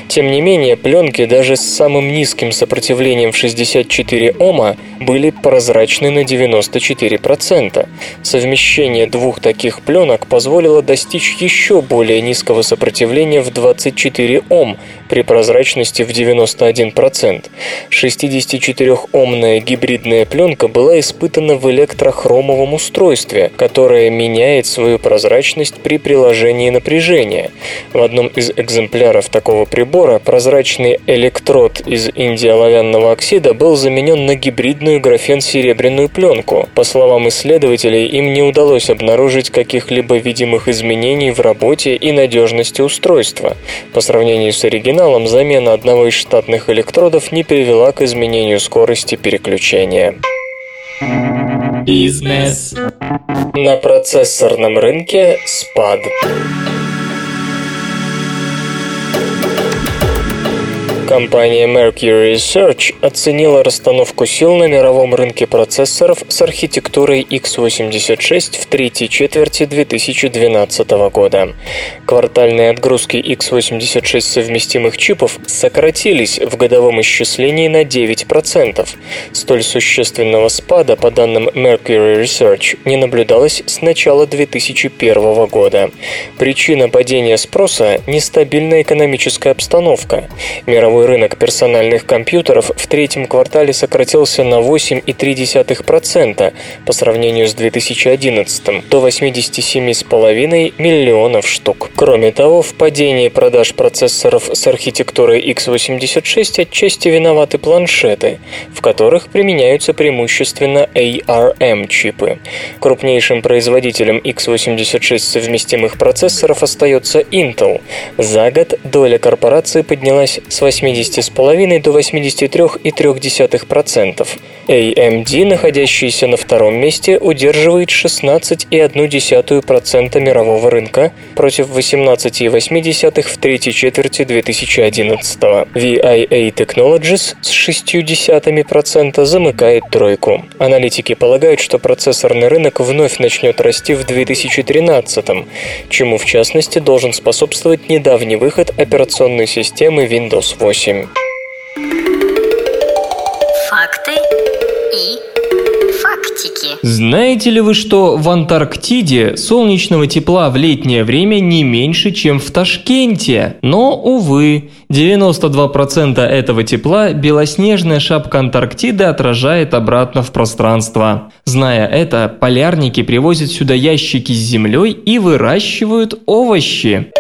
S3: Тем не менее, пленки даже с самым низким сопротивлением в 64 Ома были прозрачны на 94%. Совмещение двух таких пленок позволило достичь еще более низкого сопротивления в 24 Ом при прозрачности в 91%. 64-омная гибридная пленка была испытана в электрохромовом устройстве, которое меняет свою прозрачность при приложении напряжения. В одном из экземпляров такого прибора прозрачный электрод из индиоловянного оксида был заменен на гибридную графен-серебряную пленку. По словам исследователей, им не удалось обнаружить каких-либо видимых изменений в работе и надежности устройства. По сравнению с оригиналом, замена одного из штатных электродов не привела к изменению скорости переключения.
S2: Бизнес.
S3: На процессорном рынке спад. Компания Mercury Research оценила расстановку сил на мировом рынке процессоров с архитектурой x86 в третьей четверти 2012 года. Квартальные отгрузки x86 совместимых чипов сократились в годовом исчислении на 9%. Столь существенного спада, по данным Mercury Research, не наблюдалось с начала 2001 года. Причина падения спроса – нестабильная экономическая обстановка. Мировой рынок персональных компьютеров в третьем квартале сократился на 8,3% по сравнению с 2011 до 87,5 миллионов штук. Кроме того, в падении продаж процессоров с архитектурой x86 отчасти виноваты планшеты, в которых применяются преимущественно ARM-чипы. Крупнейшим производителем x86 совместимых процессоров остается Intel. За год доля корпорации поднялась с 80,5 до 83,3%. AMD, находящийся на втором месте, удерживает 16,1% мирового рынка против 18,8% в третьей четверти 2011. VIA Technologies с 0,6% замыкает тройку. Аналитики полагают, что процессорный рынок вновь начнет расти в 2013, чему в частности должен способствовать недавний выход операционной системы Windows 8.
S6: Факты и фактики.
S4: Знаете ли вы, что в Антарктиде солнечного тепла в летнее время не меньше, чем в Ташкенте? Но, увы, 92% этого тепла белоснежная шапка Антарктиды отражает обратно в пространство. Зная это, полярники привозят сюда ящики с землей и выращивают овощи.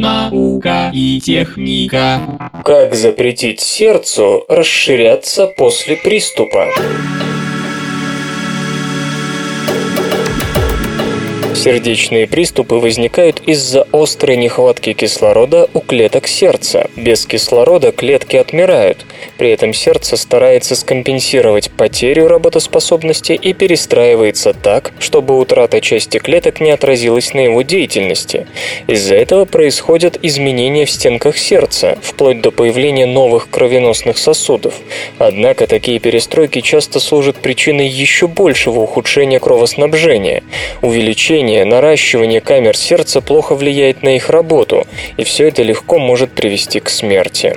S2: Наука и техника.
S3: Как запретить сердцу расширяться после приступа? Сердечные приступы возникают из-за острой нехватки кислорода у клеток сердца. Без кислорода клетки отмирают. При этом сердце старается скомпенсировать потерю работоспособности и перестраивается так, чтобы утрата части клеток не отразилась на его деятельности. Из-за этого происходят изменения в стенках сердца, вплоть до появления новых кровеносных сосудов. Однако такие перестройки часто служат причиной еще большего ухудшения кровоснабжения. Увеличение Увеличение, наращивание камер сердца плохо влияет на их работу, и все это легко может привести к смерти.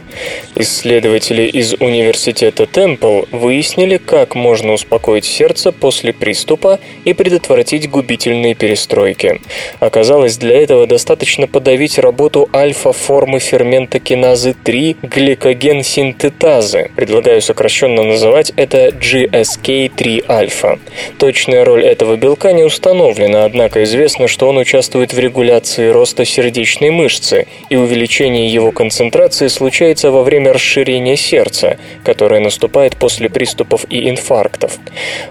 S3: Исследователи из университета Темпл выяснили, как можно успокоить сердце после приступа и предотвратить губительные перестройки. Оказалось, для этого достаточно подавить работу альфа-формы фермента киназы 3 гликоген-синтетазы. Предлагаю сокращенно называть это GSK3-альфа. Точная роль этого белка не установлена, однако известно, что он участвует в регуляции роста сердечной мышцы, и увеличение его концентрации случается во время расширения сердца. которое наступает после приступов и инфарктов.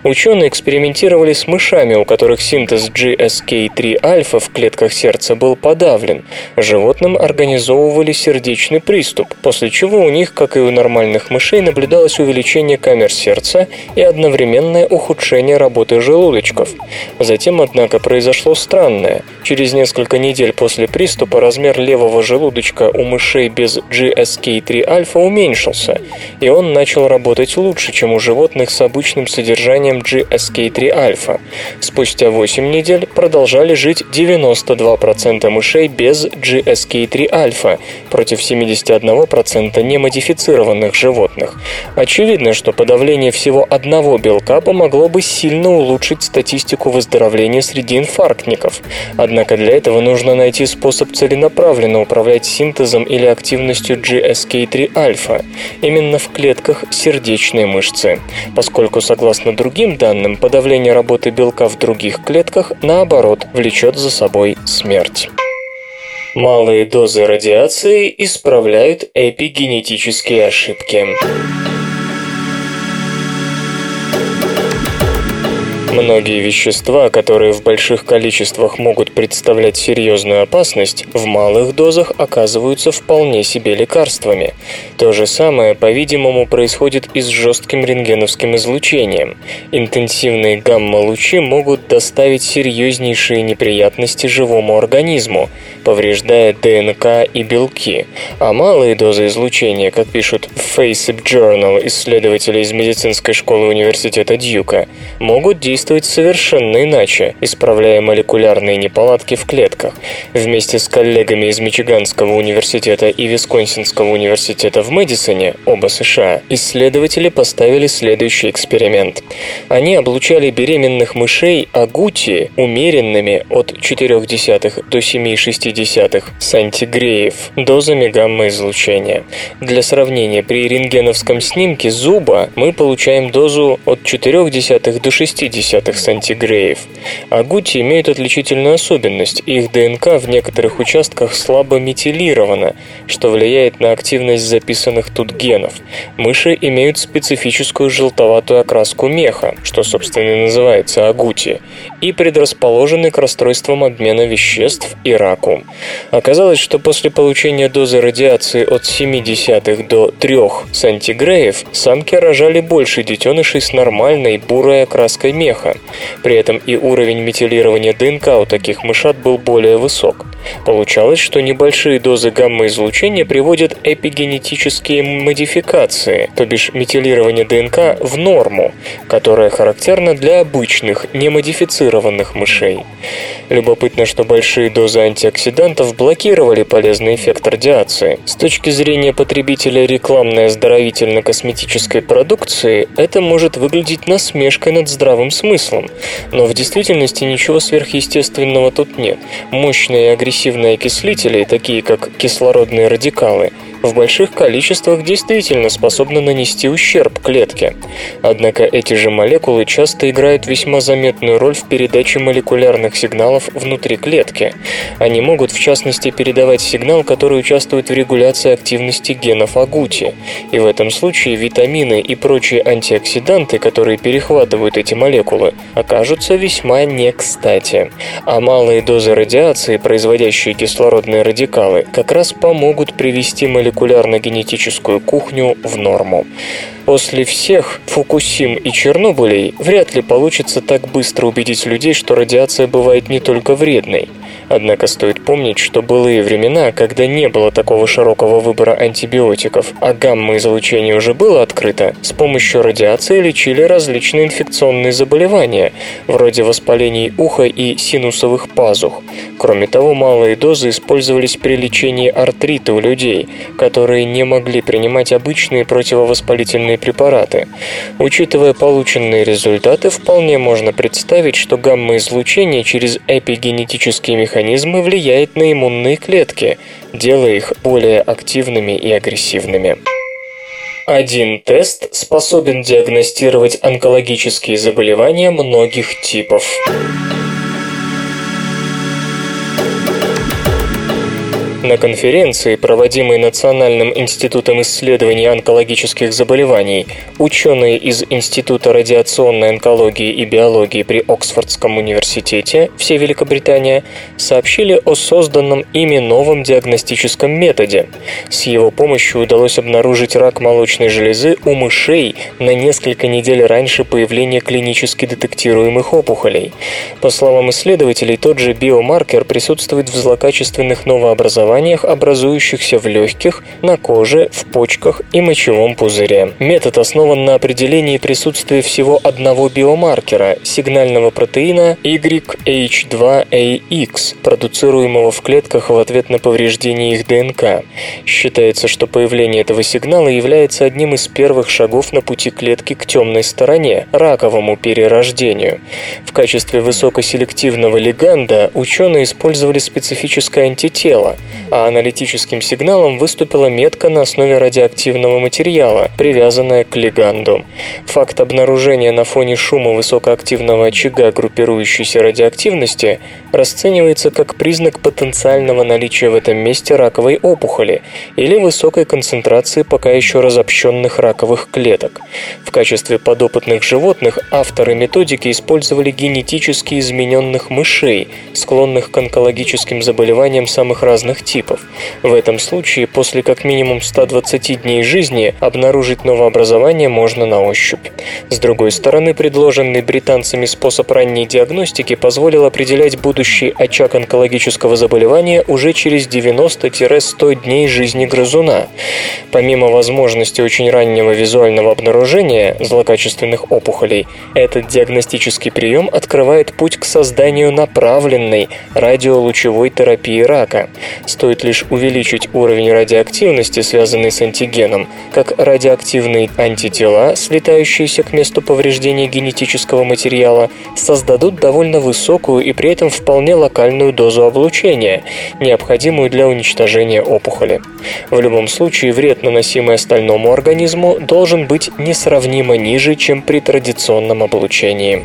S3: Ученые экспериментировали с мышами, у которых синтез GSK3-альфа в клетках сердца был подавлен. Животным организовывали сердечный приступ, после чего у них, как и у нормальных мышей, наблюдалось увеличение камер сердца и одновременное ухудшение работы желудочков. Затем, однако, произошло странное. Через несколько недель после приступа размер левого желудочка у мышей без GSK3-альфа уменьшился, и он начал работать лучше, чем у животных с обычным содержанием GSK3-альфа. Спустя 8 недель продолжали жить 92% мышей без GSK3-альфа против 71% немодифицированных животных. Очевидно, что подавление всего одного белка помогло бы сильно улучшить статистику выздоровления среди инфарктников. Однако для этого нужно найти способ целенаправленно управлять синтезом или активностью GSK3-альфа именно в клетках сердечной мышцы, поскольку, согласно другим данным, подавление работы белка в других клетках, наоборот, влечет за собой смерть. Малые дозы радиации исправляют эпигенетические ошибки. Многие вещества, которые в больших количествах могут представлять серьезную опасность, в малых дозах оказываются вполне себе лекарствами. То же самое, по-видимому, происходит и с жестким рентгеновским излучением. Интенсивные гамма-лучи могут доставить серьезнейшие неприятности живому организму, повреждая ДНК и белки, а малые дозы излучения, как пишут в FACEP Journal исследователи из медицинской школы университета Дьюка, могут действовать действовать совершенно иначе, исправляя молекулярные неполадки в клетках. Вместе с коллегами из Мичиганского университета и Висконсинского университета в Мэдисоне, оба США, исследователи поставили следующий эксперимент. Они облучали беременных мышей агути умеренными от 0,4 до 7,6 сантигреев дозами гамма-излучения. Для сравнения, при рентгеновском снимке зуба мы получаем дозу от 0,4 до 0,6 0,2 сантигреев. Агути имеют отличительную особенность. Их ДНК в некоторых участках слабо метилирована, что влияет на активность записанных тут генов. Мыши имеют специфическую желтоватую окраску меха, что, собственно, и называется агути, и предрасположены к расстройствам обмена веществ и раку. Оказалось, что после получения дозы радиации от 0,7 до 3 сантигреев самки рожали больше детенышей с нормальной бурой окраской меха, успеха. При этом и уровень метилирования ДНК у таких мышат был более высок. Получалось, что небольшие дозы гамма-излучения приводят эпигенетические модификации, то бишь метилирование ДНК в норму, которая характерна для обычных, немодифицированных мышей. Любопытно, что большие дозы антиоксидантов блокировали полезный эффект радиации. С точки зрения потребителя рекламной оздоровительно-косметической продукции, это может выглядеть насмешкой над здравым смыслом, но в действительности ничего сверхъестественного тут нет. Мощные и агрессивные окислители, такие как кислородные радикалы, в больших количествах действительно способны нанести ущерб клетке. Однако эти же молекулы часто играют весьма заметную роль в передаче молекулярных сигналов внутри клетки. Они могут, в частности, передавать сигнал, который участвует в регуляции активности генов агути. И в этом случае витамины и прочие антиоксиданты, которые перехватывают эти молекулы, окажутся весьма не кстати. А малые дозы радиации, производящие кислородные радикалы, как раз помогут привести молекулы молекулярно-генетическую кухню в норму. После всех Фукусим и Чернобылей вряд ли получится так быстро убедить людей, что радиация бывает не только вредной. Однако стоит помнить, что былые времена, когда не было такого широкого выбора антибиотиков, а гамма-излучение уже было открыто, с помощью радиации лечили различные инфекционные заболевания, вроде воспалений уха и синусовых пазух. Кроме того, малые дозы использовались при лечении артрита у людей, которые не могли принимать обычные противовоспалительные препараты. Учитывая полученные результаты, вполне можно представить, что гамма-излучение через эпигенетические механизмы влияет на иммунные клетки, делая их более активными и агрессивными. Один тест способен диагностировать онкологические заболевания многих типов. На конференции, проводимой Национальным институтом исследований онкологических заболеваний, ученые из Института радиационной онкологии и биологии при Оксфордском университете, все Великобритания, сообщили о созданном ими новом диагностическом методе. С его помощью удалось обнаружить рак молочной железы у мышей на несколько недель раньше появления клинически детектируемых опухолей. По словам исследователей, тот же биомаркер присутствует в злокачественных новообразованиях, образующихся в легких, на коже, в почках и мочевом пузыре. Метод основан на определении присутствия всего одного биомаркера – сигнального протеина YH2AX, продуцируемого в клетках в ответ на повреждение их ДНК. Считается, что появление этого сигнала является одним из первых шагов на пути клетки к темной стороне – раковому перерождению. В качестве высокоселективного леганда ученые использовали специфическое антитело, а аналитическим сигналом выступила метка на основе радиоактивного материала, привязанная к леганду. Факт обнаружения на фоне шума высокоактивного очага группирующейся радиоактивности расценивается как признак потенциального наличия в этом месте раковой опухоли или высокой концентрации пока еще разобщенных раковых клеток. В качестве подопытных животных авторы методики использовали генетически измененных мышей, склонных к онкологическим заболеваниям самых разных типов. В этом случае после как минимум 120 дней жизни обнаружить новообразование можно на ощупь. С другой стороны, предложенный британцами способ ранней диагностики позволил определять будущий очаг онкологического заболевания уже через 90-100 дней жизни грызуна. Помимо возможности очень раннего визуального обнаружения злокачественных опухолей, этот диагностический прием открывает путь к созданию направленной радиолучевой терапии рака. Стоит лишь увеличить уровень радиоактивности, связанный с антигеном, как радиоактивные антитела, слетающиеся к месту повреждения генетического материала, создадут довольно высокую и при этом вполне локальную дозу облучения, необходимую для уничтожения опухоли. В любом случае, вред, наносимый остальному организму, должен быть несравнимо ниже, чем при традиционном облучении.